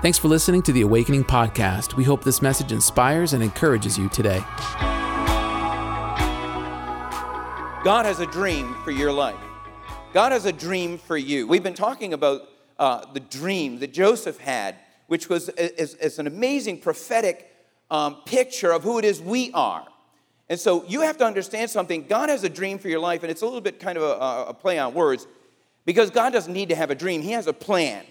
Thanks for listening to the Awakening Podcast. We hope this message inspires and encourages you today. God has a dream for your life. God has a dream for you. We've been talking about uh, the dream that Joseph had, which was is, is an amazing prophetic um, picture of who it is we are. And so you have to understand something. God has a dream for your life, and it's a little bit kind of a, a play on words because God doesn't need to have a dream, He has a plan.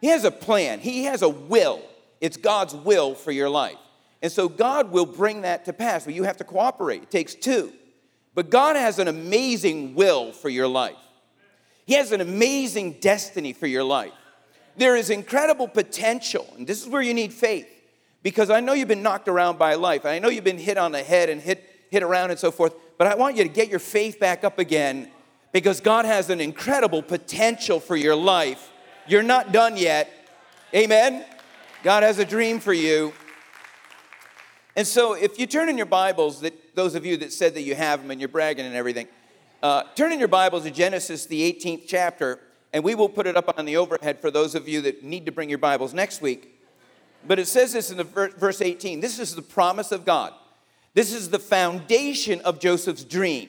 He has a plan, He has a will. It's God's will for your life. And so God will bring that to pass, but you have to cooperate. It takes two. But God has an amazing will for your life. He has an amazing destiny for your life. There is incredible potential, and this is where you need faith. Because I know you've been knocked around by life, I know you've been hit on the head and hit, hit around and so forth, but I want you to get your faith back up again because God has an incredible potential for your life. You're not done yet. Amen? God has a dream for you. And so, if you turn in your Bibles, that those of you that said that you have them and you're bragging and everything, uh, turn in your Bibles to Genesis, the 18th chapter, and we will put it up on the overhead for those of you that need to bring your Bibles next week. But it says this in the verse 18. This is the promise of God. This is the foundation of Joseph's dream.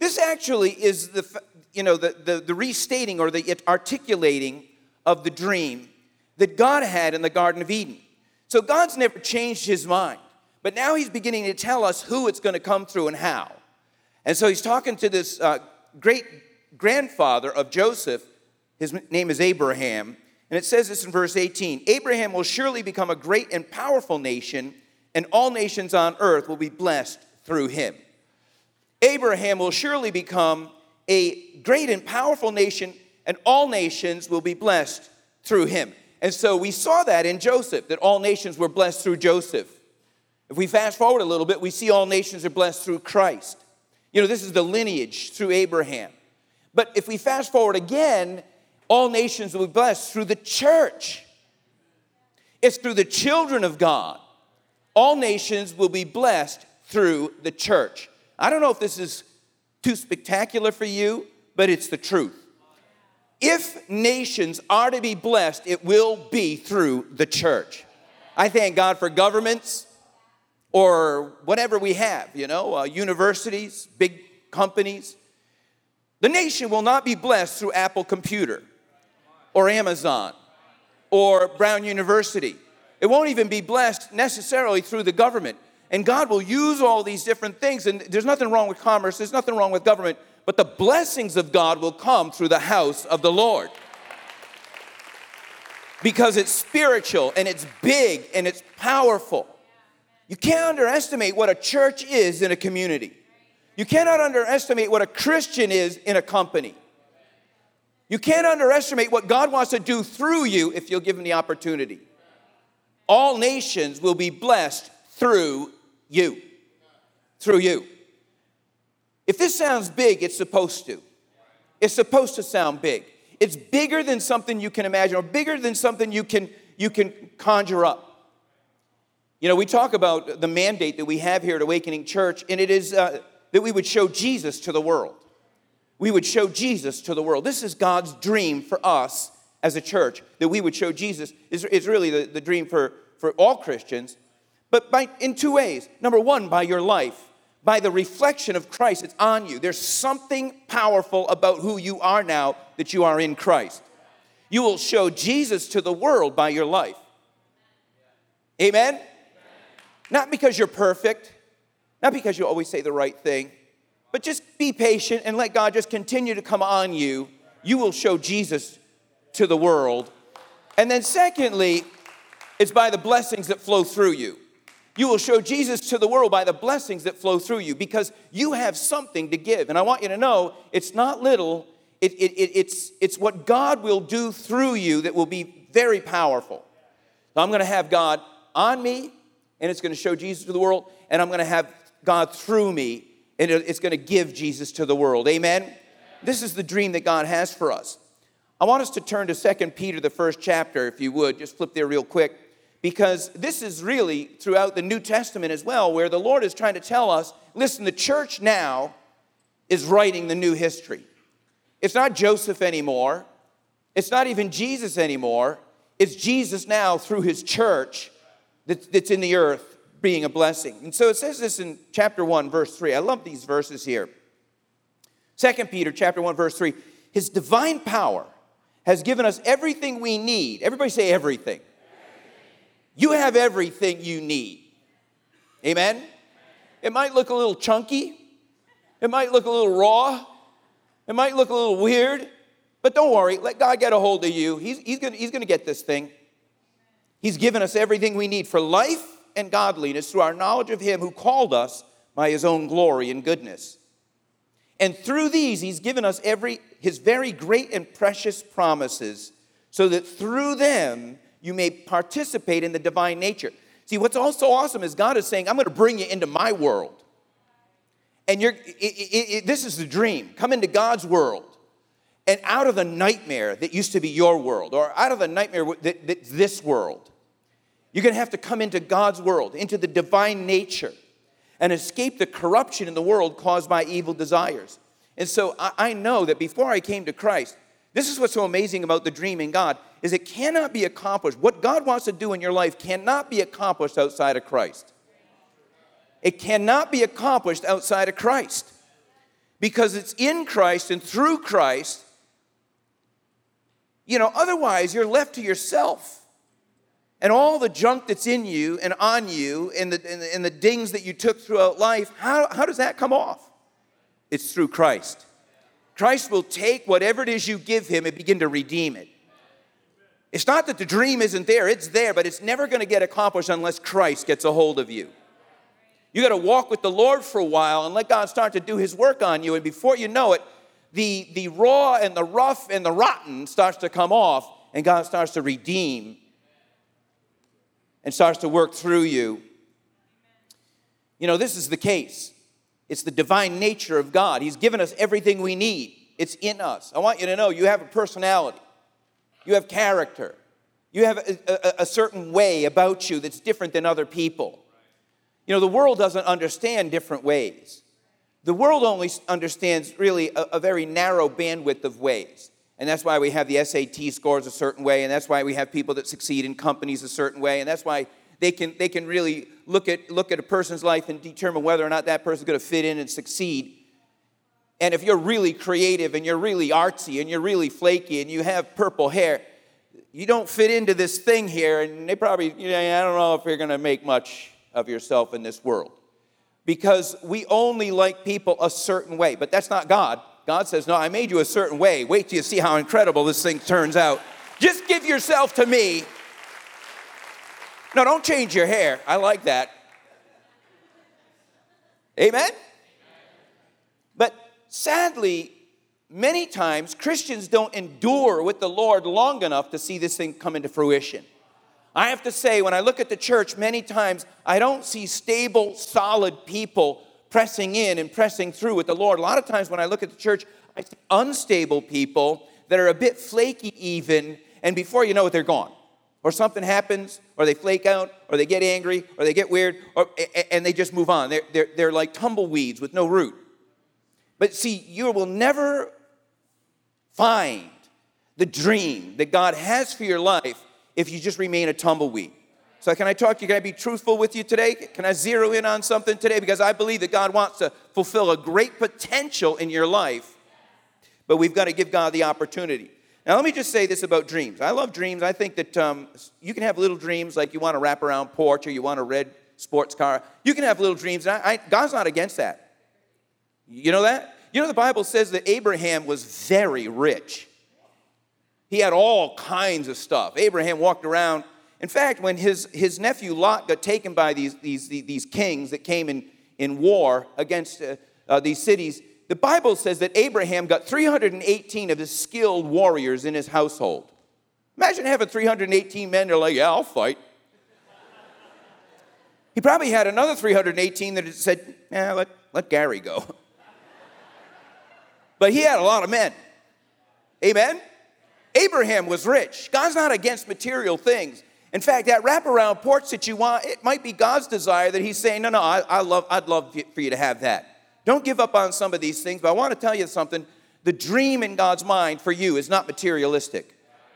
This actually is the, you know, the, the, the restating or the articulating of the dream that God had in the Garden of Eden. So God's never changed his mind, but now he's beginning to tell us who it's going to come through and how. And so he's talking to this uh, great grandfather of Joseph. His name is Abraham. And it says this in verse 18 Abraham will surely become a great and powerful nation, and all nations on earth will be blessed through him. Abraham will surely become a great and powerful nation, and all nations will be blessed through him. And so we saw that in Joseph, that all nations were blessed through Joseph. If we fast forward a little bit, we see all nations are blessed through Christ. You know, this is the lineage through Abraham. But if we fast forward again, all nations will be blessed through the church. It's through the children of God. All nations will be blessed through the church. I don't know if this is too spectacular for you, but it's the truth. If nations are to be blessed, it will be through the church. I thank God for governments or whatever we have, you know, uh, universities, big companies. The nation will not be blessed through Apple Computer or Amazon or Brown University. It won't even be blessed necessarily through the government. And God will use all these different things. And there's nothing wrong with commerce, there's nothing wrong with government, but the blessings of God will come through the house of the Lord. Because it's spiritual and it's big and it's powerful. You can't underestimate what a church is in a community. You cannot underestimate what a Christian is in a company. You can't underestimate what God wants to do through you if you'll give Him the opportunity. All nations will be blessed through you. Through you. If this sounds big, it's supposed to. It's supposed to sound big. It's bigger than something you can imagine or bigger than something you can, you can conjure up. You know, we talk about the mandate that we have here at Awakening Church, and it is uh, that we would show Jesus to the world we would show Jesus to the world. This is God's dream for us as a church, that we would show Jesus is, is really the, the dream for, for all Christians, but by, in two ways. Number one, by your life, by the reflection of Christ, it's on you. There's something powerful about who you are now that you are in Christ. You will show Jesus to the world by your life. Amen? Not because you're perfect, not because you always say the right thing, but just be patient and let God just continue to come on you. You will show Jesus to the world. And then, secondly, it's by the blessings that flow through you. You will show Jesus to the world by the blessings that flow through you because you have something to give. And I want you to know it's not little, it, it, it, it's, it's what God will do through you that will be very powerful. So I'm going to have God on me, and it's going to show Jesus to the world, and I'm going to have God through me and it's going to give Jesus to the world. Amen? This is the dream that God has for us. I want us to turn to Second Peter, the first chapter, if you would. Just flip there real quick. Because this is really throughout the New Testament as well, where the Lord is trying to tell us listen, the church now is writing the new history. It's not Joseph anymore, it's not even Jesus anymore. It's Jesus now through his church that's in the earth being a blessing. And so it says this in chapter 1, verse 3. I love these verses here. 2 Peter chapter 1, verse 3. His divine power has given us everything we need. Everybody say everything. You have everything you need. Amen? It might look a little chunky. It might look a little raw. It might look a little weird. But don't worry, let God get a hold of you. He's, he's going he's to get this thing. He's given us everything we need for life and godliness through our knowledge of Him who called us by His own glory and goodness. And through these, He's given us every, His very great and precious promises, so that through them you may participate in the divine nature. See, what's also awesome is God is saying, I'm going to bring you into my world. And you're, it, it, it, this is the dream. Come into God's world. And out of the nightmare that used to be your world, or out of the nightmare that, this world, you're going to have to come into God's world, into the divine nature, and escape the corruption in the world caused by evil desires. And so I, I know that before I came to Christ, this is what's so amazing about the dream in God is it cannot be accomplished. What God wants to do in your life cannot be accomplished outside of Christ. It cannot be accomplished outside of Christ. Because it's in Christ and through Christ you know, otherwise, you're left to yourself. And all the junk that's in you and on you and the, and the, and the dings that you took throughout life, how, how does that come off? It's through Christ. Christ will take whatever it is you give him and begin to redeem it. It's not that the dream isn't there, it's there, but it's never going to get accomplished unless Christ gets a hold of you. You got to walk with the Lord for a while and let God start to do his work on you. And before you know it, the, the raw and the rough and the rotten starts to come off, and God starts to redeem and starts to work through you. You know, this is the case. It's the divine nature of God. He's given us everything we need, it's in us. I want you to know you have a personality, you have character, you have a, a, a certain way about you that's different than other people. You know, the world doesn't understand different ways. The world only understands really a, a very narrow bandwidth of ways. And that's why we have the SAT scores a certain way, and that's why we have people that succeed in companies a certain way, and that's why they can, they can really look at, look at a person's life and determine whether or not that person's going to fit in and succeed. And if you're really creative and you're really artsy and you're really flaky and you have purple hair, you don't fit into this thing here, and they probably, you know, I don't know if you're going to make much of yourself in this world because we only like people a certain way. But that's not God. God says, No, I made you a certain way. Wait till you see how incredible this thing turns out. Just give yourself to me. No, don't change your hair. I like that. Amen? But sadly, many times Christians don't endure with the Lord long enough to see this thing come into fruition. I have to say, when I look at the church, many times I don't see stable, solid people pressing in and pressing through with the Lord. A lot of times when I look at the church, I see unstable people that are a bit flaky, even, and before you know it, they're gone. Or something happens, or they flake out, or they get angry, or they get weird, or, and they just move on. They're, they're, they're like tumbleweeds with no root. But see, you will never find the dream that God has for your life if you just remain a tumbleweed. So, can I talk to you? Can I be truthful with you today? Can I zero in on something today? Because I believe that God wants to fulfill a great potential in your life, but we've got to give God the opportunity. Now, let me just say this about dreams. I love dreams. I think that um, you can have little dreams like you want a wraparound porch or you want a red sports car. You can have little dreams. I, I, God's not against that. You know that? You know, the Bible says that Abraham was very rich. He had all kinds of stuff. Abraham walked around. In fact, when his, his nephew Lot got taken by these, these, these kings that came in, in war against uh, uh, these cities, the Bible says that Abraham got 318 of his skilled warriors in his household. Imagine having 318 men, that are like, yeah, I'll fight. He probably had another 318 that said, yeah, let, let Gary go. but he had a lot of men. Amen? Abraham was rich. God's not against material things. In fact, that wraparound porch that you want, it might be God's desire that He's saying, no, no, I, I love, I'd love for you to have that. Don't give up on some of these things, but I want to tell you something. The dream in God's mind for you is not materialistic.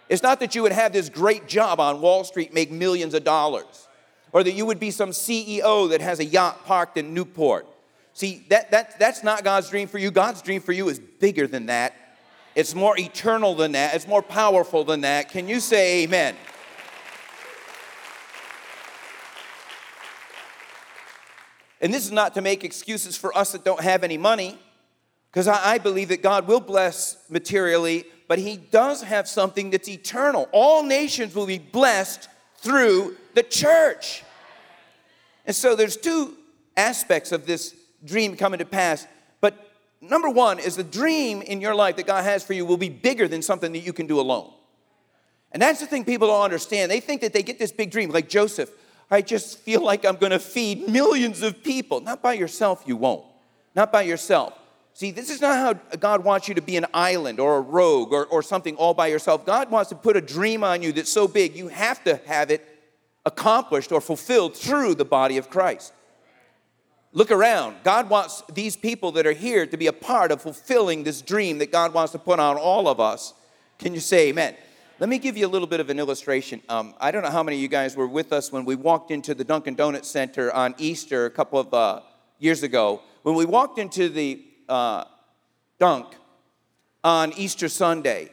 It's not that you would have this great job on Wall Street, make millions of dollars, or that you would be some CEO that has a yacht parked in Newport. See, that, that, that's not God's dream for you. God's dream for you is bigger than that. It's more eternal than that. It's more powerful than that. Can you say amen? And this is not to make excuses for us that don't have any money, because I, believe that God will bless materially, but He does have something that's eternal. All nations will be blessed through the church. And so there's two aspects of this dream coming to pass. But number one is the dream in your life that God has for you will be bigger than something that you can do alone. And that's the thing people don't understand. They think that they get this big dream, like Joseph. I just feel like I'm going to feed millions of people. Not by yourself, you won't. Not by yourself. See, this is not how God wants you to be an island or a rogue or, or something all by yourself. God wants to put a dream on you that's so big, you have to have it accomplished or fulfilled through the body of Christ. Look around. God wants these people that are here to be a part of fulfilling this dream that God wants to put on all of us. Can you say amen? Let me give you a little bit of an illustration. Um, I don't know how many of you guys were with us when we walked into the Dunkin' Donuts Center on Easter a couple of uh, years ago. When we walked into the uh, Dunk on Easter Sunday,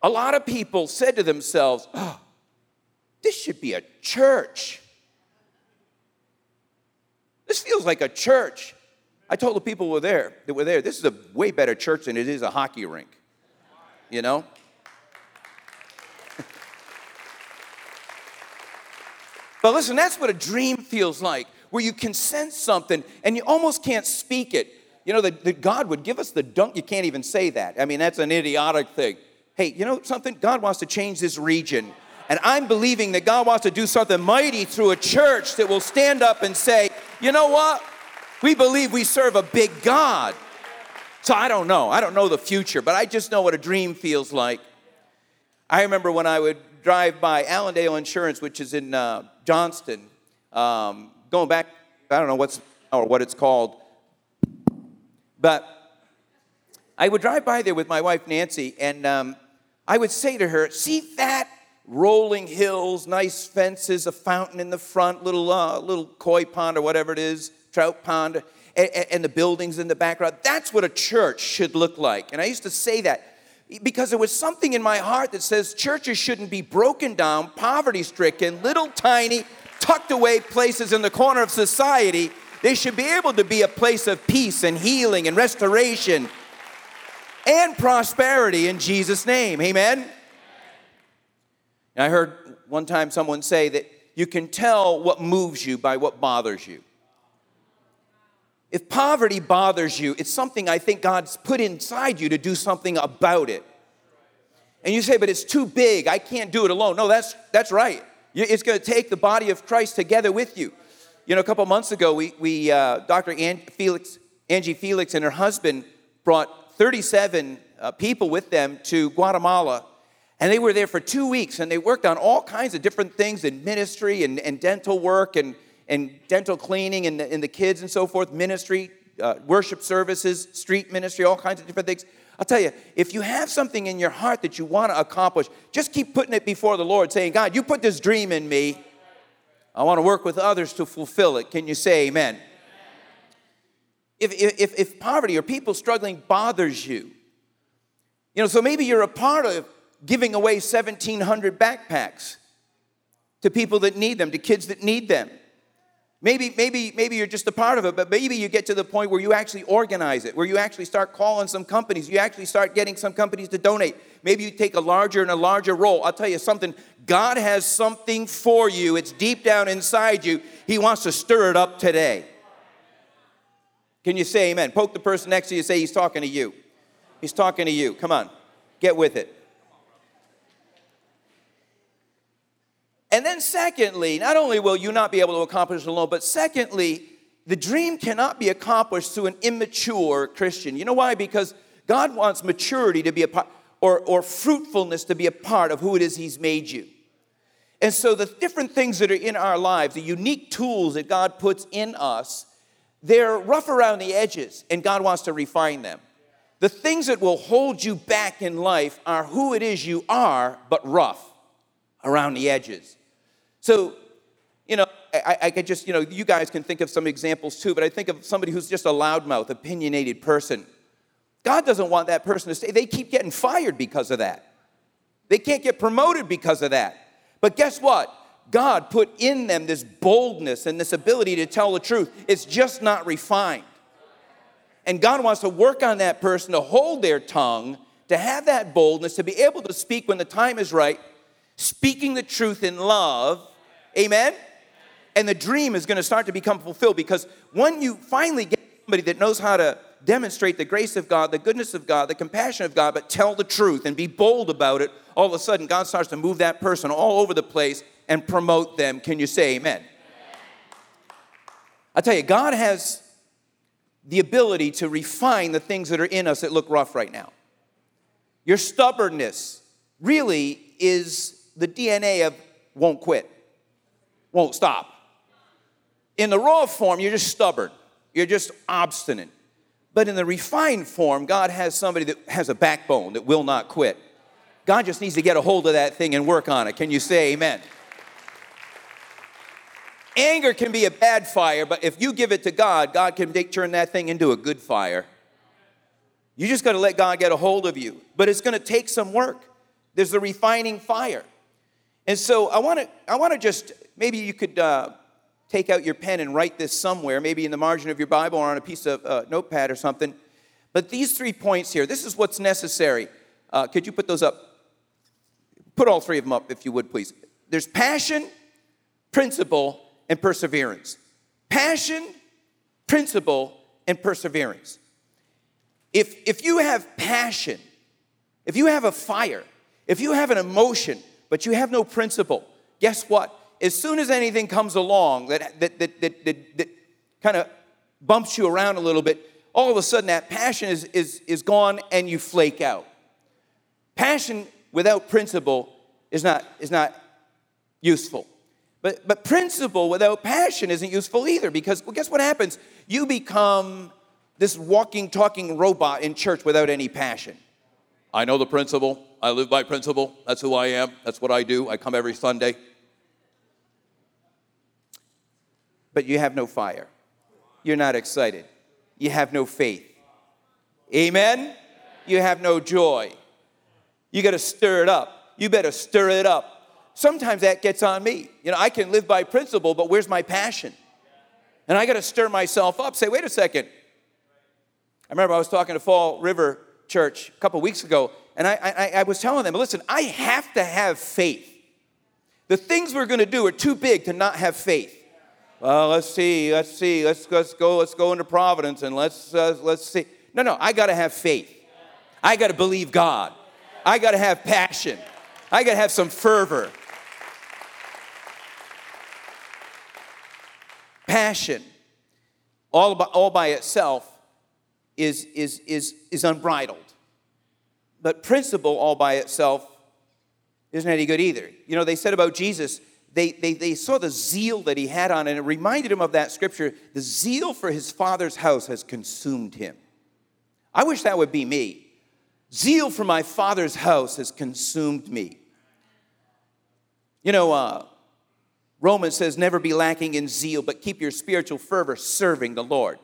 a lot of people said to themselves, oh, this should be a church. This feels like a church. I told the people who were there that were there, this is a way better church than it is a hockey rink. You know? But listen, that's what a dream feels like, where you can sense something and you almost can't speak it. You know, that, God would give us the dunk, you can't even say that. I mean, that's an idiotic thing. Hey, you know something? God wants to change this region. And I'm believing that God wants to do something mighty through a church that will stand up and say, you know what? We believe we serve a big God. So I don't know. I don't know the future, but I just know what a dream feels like. I remember when I would drive by Allendale Insurance, which is in uh, Johnston, um, going back, I don't know what's or what it's called, but I would drive by there with my wife Nancy, and um, I would say to her, "See that rolling hills, nice fences, a fountain in the front, little uh, little koi pond or whatever it is, trout pond, and, and the buildings in the background. That's what a church should look like. And I used to say that because there was something in my heart that says churches shouldn't be broken down, poverty stricken, little tiny, tucked away places in the corner of society. They should be able to be a place of peace and healing and restoration and prosperity in Jesus' name. Amen. And I heard one time someone say that you can tell what moves you by what bothers you. If poverty bothers you, it's something I think God's put inside you to do something about it. And you say, but it's too big. I can't do it alone. No, that's, that's right. It's going to take the body of Christ together with you. You know, a couple months ago, we, we uh, Dr. Felix, Angie Felix and her husband brought 37 uh, people with them to Guatemala and they were there for two weeks and they worked on all kinds of different things in ministry and, and dental work and, and dental cleaning and the, and the kids and so forth, ministry, uh, worship services, street ministry, all kinds of different things. I'll tell you, if you have something in your heart that you want to accomplish, just keep putting it before the Lord, saying, God, you put this dream in me. I want to work with others to fulfill it. Can you say amen? If, if, if poverty or people struggling bothers you, you know, so maybe you're a part of giving away 1,700 backpacks to people that need them, to kids that need them. Maybe, maybe, maybe you're just a part of it, but maybe you get to the point where you actually organize it, where you actually start calling some companies, you actually start getting some companies to donate. Maybe you take a larger and a larger role. I'll tell you something God has something for you, it's deep down inside you. He wants to stir it up today. Can you say amen? Poke the person next to you, say, He's talking to you. He's talking to you. Come on, get with it. And then, secondly, not only will you not be able to accomplish it alone, but secondly, the dream cannot be accomplished through an immature Christian. You know why? Because God wants maturity to be a part, or, or fruitfulness to be a part of who it is He's made you. And so, the different things that are in our lives, the unique tools that God puts in us, they're rough around the edges, and God wants to refine them. The things that will hold you back in life are who it is you are, but rough around the edges. So, you know, I, I could just, you know, you guys can think of some examples too, but I think of somebody who's just a loudmouth, opinionated person. God doesn't want that person to stay. They keep getting fired because of that. They can't get promoted because of that. But guess what? God put in them this boldness and this ability to tell the truth. It's just not refined. And God wants to work on that person to hold their tongue, to have that boldness, to be able to speak when the time is right, speaking the truth in love. Amen? And the dream is going to start to become fulfilled because when you finally get somebody that knows how to demonstrate the grace of God, the goodness of God, the compassion of God, but tell the truth and be bold about it, all of a sudden God starts to move that person all over the place and promote them. Can you say amen? I tell you, God has the ability to refine the things that are in us that look rough right now. Your stubbornness really is the DNA of won't quit, won't stop. In the raw form, you're just stubborn, you're just obstinate. But in the refined form, God has somebody that has a backbone that will not quit. God just needs to get a hold of that thing and work on it. Can you say amen? Anger can be a bad fire, but if you give it to God, God can turn that thing into a good fire. You just got to let God get a hold of you. But it's going to take some work. There's the refining fire. And so I want to I want to just maybe you could uh, take out your pen and write this somewhere, maybe in the margin of your Bible or on a piece of uh, notepad or something. But these three points here, this is what's necessary. Uh, could you put those up? Put all three of them up, if you would, please. There's passion, principle, and perseverance. Passion, principle, and perseverance. If, if you have passion, if you have a fire, if you have an emotion, but you have no principle, guess what? As soon as anything comes along that, that, that, that, that, that kind of bumps you around a little bit, all of a sudden that passion is, is, is gone and you flake out. Passion without principle is not, is not useful. But, but principle without passion isn't useful either because well, guess what happens? You become this walking, talking robot in church without any passion. I know the principle. I live by principle. That's who I am. That's what I do. I come every Sunday. But you have no fire. You're not excited. You have no faith. Amen? You have no joy. You got to stir it up. You better stir it up sometimes that gets on me. You know, I can live by principle, but where's my passion? And I got to stir myself up, say, wait a second. I remember I was talking to Fall River Church a couple weeks ago, and I, I, I was telling them, listen, I have to have faith. The things we're going to do are too big to not have faith. Well, let's see, let's see, let's, let's go, let's go into Providence and let's, uh, let's see. No, no, I got to have faith. I got to believe God. I got to have passion. I got to have some fervor. Passion, all by, all by itself, is, is, is, is unbridled. But principle, all by itself, isn't any good either. You know, they said about Jesus, they, they, they saw the zeal that he had on and it reminded him of that scripture the zeal for his father's house has consumed him. I wish that would be me. Zeal for my father's house has consumed me. You know, uh, Romans says, never be lacking in zeal, but keep your spiritual fervor serving the Lord.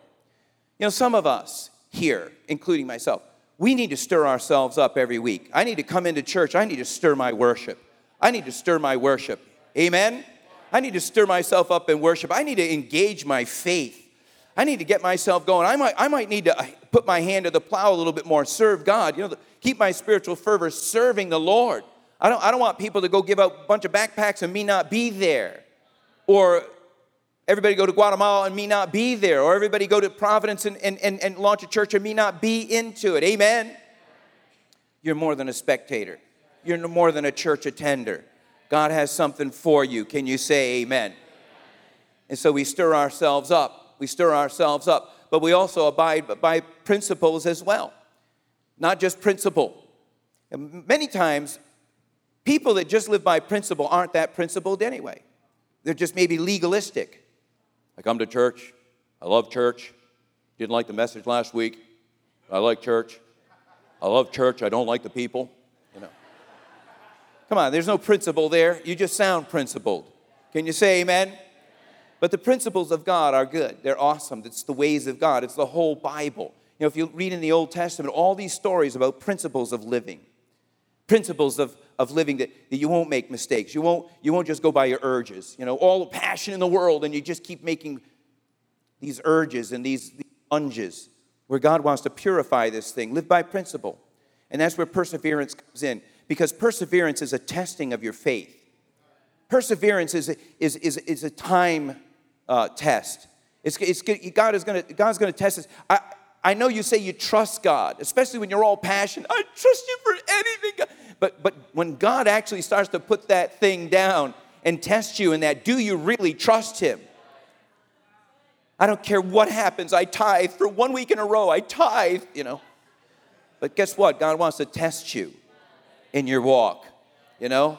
You know, some of us here, including myself, we need to stir ourselves up every week. I need to come into church. I need to stir my worship. I need to stir my worship. Amen? I need to stir myself up in worship. I need to engage my faith. I need to get myself going. I might, I might need to uh, put my hand to the plow a little bit more, serve God. You know, keep my spiritual fervor serving the Lord. I don't, I don't want people to go give out a bunch of backpacks and me not be there or everybody go to Guatemala and me not be there, or everybody go to Providence and, and, and, and launch a church and me not be into it. Amen? You're more than a spectator, you're more than a church attender. God has something for you. Can you say amen? And so we stir ourselves up. We stir ourselves up, but we also abide by principles as well. Not just principle. And many times, people that just live by principle aren't that principled anyway. They're just maybe legalistic. I come to church. I love church. Didn't like the message last week. I like church. I love church, I don't like the people. You know. Come on, there's no principle there. You just sound principled. Can you say amen? But the principles of God are good. They're awesome. It's the ways of God. It's the whole Bible. You know, if you read in the Old Testament, all these stories about principles of living, principles of, of living that, that you won't make mistakes. You won't, you won't just go by your urges. You know, all the passion in the world, and you just keep making these urges and these, these lunges where God wants to purify this thing. Live by principle. And that's where perseverance comes in, because perseverance is a testing of your faith. Perseverance is a, is, is, is a time uh, test. It's, it's, God is gonna, God's going to test us. I, I know you say you trust God, especially when you're all passionate. I trust you for anything. But, but when God actually starts to put that thing down and test you in that, do you really trust Him? I don't care what happens. I tithe for one week in a row. I tithe, you know. But guess what? God wants to test you in your walk, you know.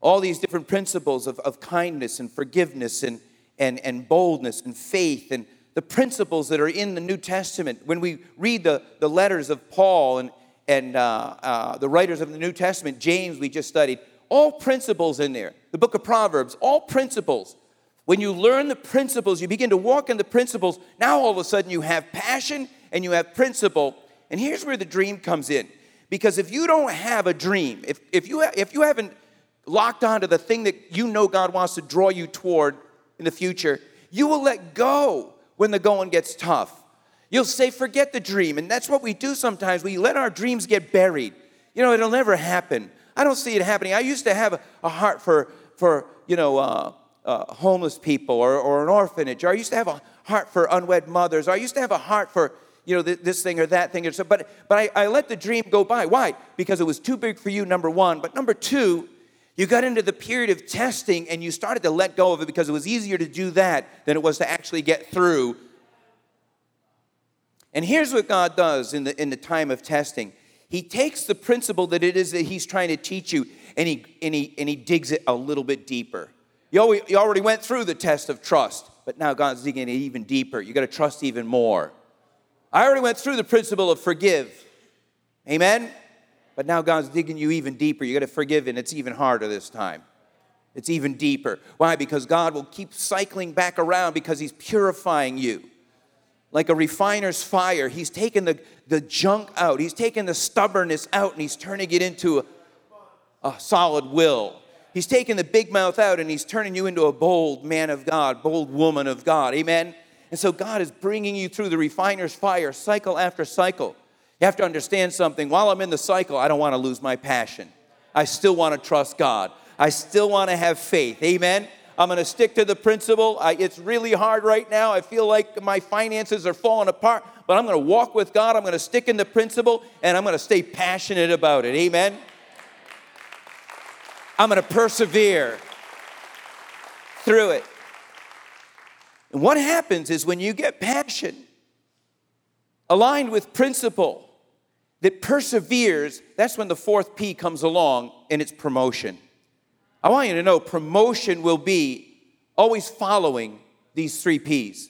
All these different principles of, of kindness and forgiveness and, and, and boldness and faith and the principles that are in the New Testament. When we read the, the letters of Paul and, and uh, uh, the writers of the New Testament, James, we just studied, all principles in there. The book of Proverbs, all principles. When you learn the principles, you begin to walk in the principles, now all of a sudden you have passion and you have principle. And here's where the dream comes in. Because if you don't have a dream, if, if, you, if you haven't locked onto the thing that you know God wants to draw you toward in the future, you will let go when the going gets tough. You'll say, forget the dream. And that's what we do sometimes. We let our dreams get buried. You know, it'll never happen. I don't see it happening. I used to have a, heart for, for you know, uh, uh, homeless people or, or an orphanage. Or I used to have a heart for unwed mothers. Or I used to have a heart for, you know, this thing or that thing. Or so, but but I, I let the dream go by. Why? Because it was too big for you, number one. But number two, you got into the period of testing and you started to let go of it because it was easier to do that than it was to actually get through. And here's what God does in the, in the time of testing He takes the principle that it is that He's trying to teach you and He, and he, and he digs it a little bit deeper. You already, you already went through the test of trust, but now God's digging it even deeper. You got to trust even more. I already went through the principle of forgive. Amen? But now God's digging you even deeper. You got to forgive, and it's even harder this time. It's even deeper. Why? Because God will keep cycling back around because He's purifying you. Like a refiner's fire, He's taking the, the junk out, He's taking the stubbornness out, and He's turning it into a, a solid will. He's taking the big mouth out, and He's turning you into a bold man of God, bold woman of God. Amen? And so God is bringing you through the refiner's fire, cycle after cycle. You have to understand something. While I'm in the cycle, I don't want to lose my passion. I still want to trust God. I still want to have faith. Amen. I'm going to stick to the principle. I, it's really hard right now. I feel like my finances are falling apart, but I'm going to walk with God. I'm going to stick in the principle and I'm going to stay passionate about it. Amen. I'm going to persevere through it. And what happens is when you get passion aligned with principle, that perseveres, that's when the fourth P comes along and it's promotion. I want you to know promotion will be always following these three P's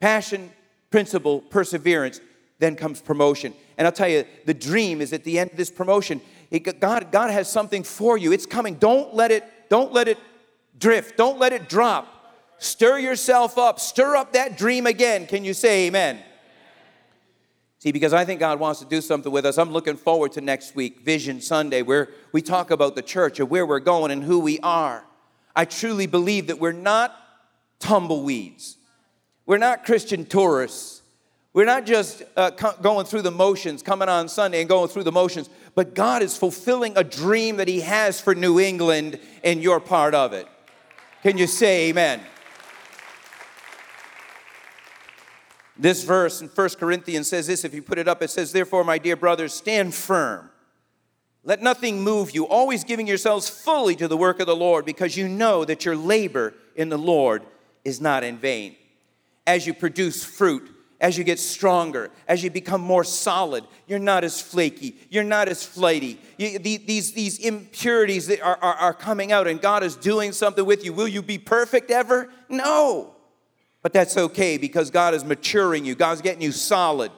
passion, principle, perseverance, then comes promotion. And I'll tell you, the dream is at the end of this promotion. It, God, God has something for you. It's coming. Don't let it, don't let it drift. Don't let it drop. Stir yourself up. Stir up that dream again. Can you say amen? See, because I think God wants to do something with us. I'm looking forward to next week, Vision Sunday, where we talk about the church and where we're going and who we are. I truly believe that we're not tumbleweeds. We're not Christian tourists. We're not just uh, co- going through the motions, coming on Sunday and going through the motions, but God is fulfilling a dream that He has for New England, and you're part of it. Can you say amen? This verse in 1 Corinthians says this, if you put it up, it says, Therefore, my dear brothers, stand firm. Let nothing move you, always giving yourselves fully to the work of the Lord, because you know that your labor in the Lord is not in vain. As you produce fruit, as you get stronger, as you become more solid, you're not as flaky, you're not as flighty. You, the, these, these impurities that are, are, are coming out, and God is doing something with you. Will you be perfect ever? No. But that's okay because God is maturing you, God's getting you solid.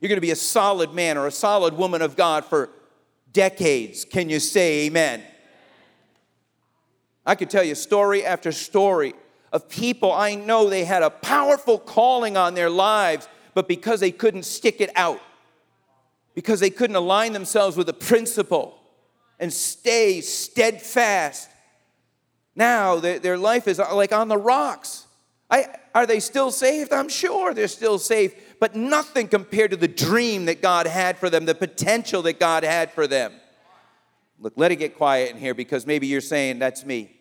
You're going to be a solid man or a solid woman of God for decades. Can you say amen? I could tell you story after story of people I know they had a powerful calling on their lives, but because they couldn't stick it out, because they couldn't align themselves with a principle and stay steadfast, now their, their life is like on the rocks. I, are they still saved? I'm sure they're still saved, but nothing compared to the dream that God had for them, the potential that God had for them. Look, let it get quiet in here because maybe you're saying, That's me.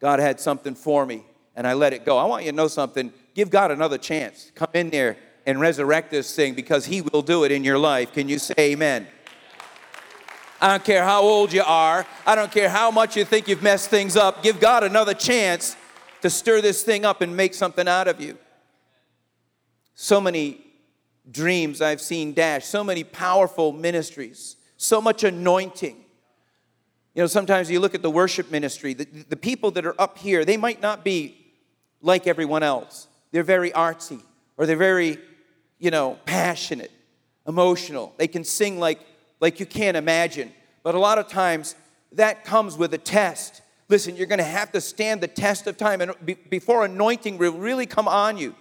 God had something for me and I let it go. I want you to know something. Give God another chance. Come in there and resurrect this thing because He will do it in your life. Can you say amen? I don't care how old you are. I don't care how much you think you've messed things up. Give God another chance to stir this thing up and make something out of you. So many dreams I've seen dashed, so many powerful ministries, so much anointing. You know, sometimes you look at the worship ministry, the, the people that are up here, they might not be like everyone else. They're very artsy or they're very, you know, passionate, emotional. They can sing like, like you can't imagine. But a lot of times that comes with a test. Listen, you're going to have to stand the test of time and be, before anointing will really come on you.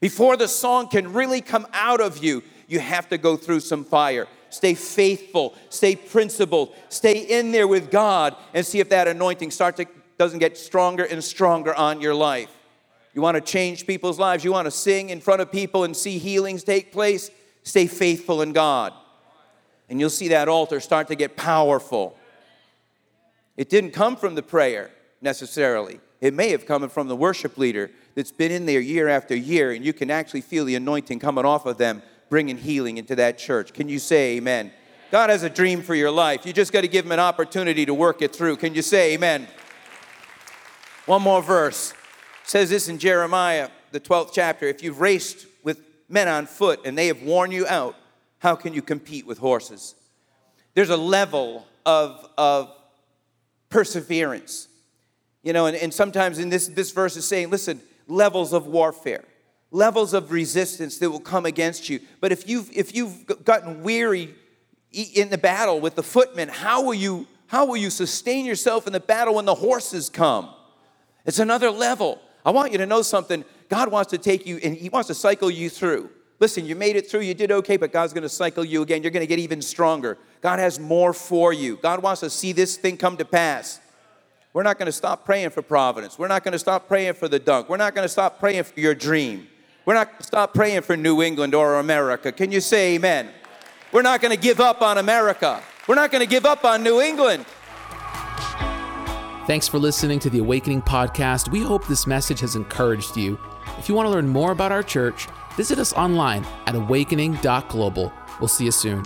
Before the song can really come out of you, you have to go through some fire. Stay faithful, stay principled, stay in there with God and see if that anointing starts to, doesn't get stronger and stronger on your life. You want to change people's lives, you want to sing in front of people and see healings take place, stay faithful in God. And you'll see that altar start to get powerful. It didn't come from the prayer necessarily. It may have come from the worship leader that's been in there year after year, and you can actually feel the anointing coming off of them bringing healing into that church. Can you say amen? God has a dream for your life. You just got to give him an opportunity to work it through. Can you say amen? One more verse. It says this in Jeremiah, the 12th chapter. If you've raced with men on foot and they have worn you out, how can you compete with horses? There's a level of, of perseverance. You know, and, and sometimes in this, this verse is saying, listen, levels of warfare levels of resistance that will come against you. But if you've, if you've gotten weary in the battle with the footmen, how will, you, how will you sustain yourself in the battle when the horses come? It's another level. I want you to know something. God wants to take you and He wants to cycle you through. Listen, you made it through, you did okay, but God's gonna cycle you again. You're gonna get even stronger. God has more for you. God wants to see this thing come to pass. We're not gonna stop praying for Providence. We're not gonna stop praying for the dunk. We're not gonna stop praying for your dream. We're not to stop praying for New England or America. Can you say amen? We're not going to give up on America. We're not going to give up on New England. Thanks for listening to the Awakening Podcast. We hope this message has encouraged you. If you want to learn more about our church, visit us online at awakening.global. We'll see you soon.